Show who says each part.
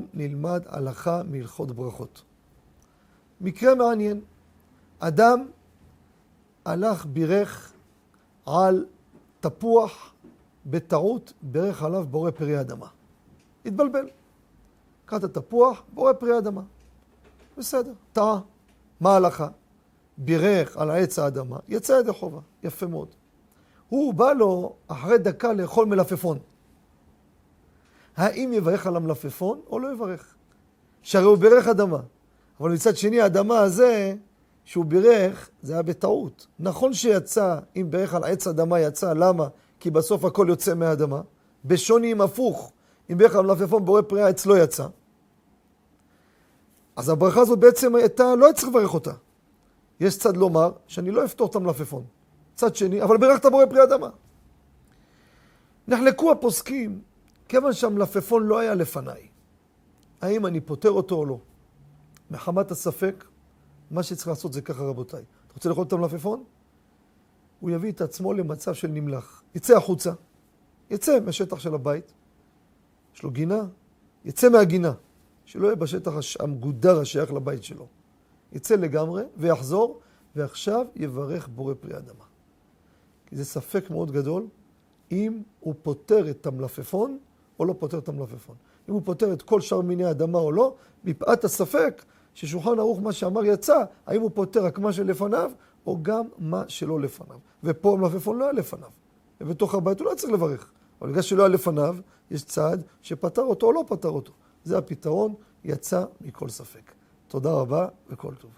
Speaker 1: היום נלמד הלכה מהלכות ברכות. מקרה מעניין, אדם הלך בירך על תפוח בטעות, בירך עליו בורא פרי אדמה. התבלבל. קרא את התפוח, בורא פרי אדמה. בסדר, טעה. מה ההלכה? בירך על עץ האדמה, יצא ידי חובה. יפה מאוד. הוא בא לו אחרי דקה לאכול מלפפון. האם יברך על המלפפון או לא יברך? שהרי הוא בירך אדמה. אבל מצד שני, האדמה הזה, שהוא בירך, זה היה בטעות. נכון שיצא, אם בירך על עץ אדמה יצא, למה? כי בסוף הכל יוצא מהאדמה. בשוני אם הפוך, אם בירך על מלפפון בורא פרי העץ לא יצא. אז הברכה הזאת בעצם הייתה, לא היה צריך לברך אותה. יש צד לומר שאני לא אפתור את המלפפון. צד שני, אבל בירכת בורא פרי אדמה. נחלקו הפוסקים, כיוון שהמלפפון לא היה לפניי, האם אני פותר אותו או לא? מחמת הספק, מה שצריך לעשות זה ככה רבותיי. אתה רוצה לאכול את המלפפון? הוא יביא את עצמו למצב של נמלח. יצא החוצה, יצא מהשטח של הבית, יש לו גינה, יצא מהגינה, שלא יהיה בשטח המגודר השייך לבית שלו. יצא לגמרי ויחזור, ועכשיו יברך בורא פרי אדמה. כי זה ספק מאוד גדול אם הוא פותר את המלפפון או לא פותר את המלפפון. אם הוא פותר את כל שאר מיני אדמה או לא, מפאת הספק ששולחן ערוך מה שאמר יצא, האם הוא פותר רק מה שלפניו או גם מה שלא לפניו. ופה המלפפון לא היה לפניו. ובתוך הבית הוא לא צריך לברך. אבל בגלל שלא היה לפניו, יש צעד שפתר אותו או לא פתר אותו. זה הפתרון, יצא מכל ספק. תודה רבה וכל טוב.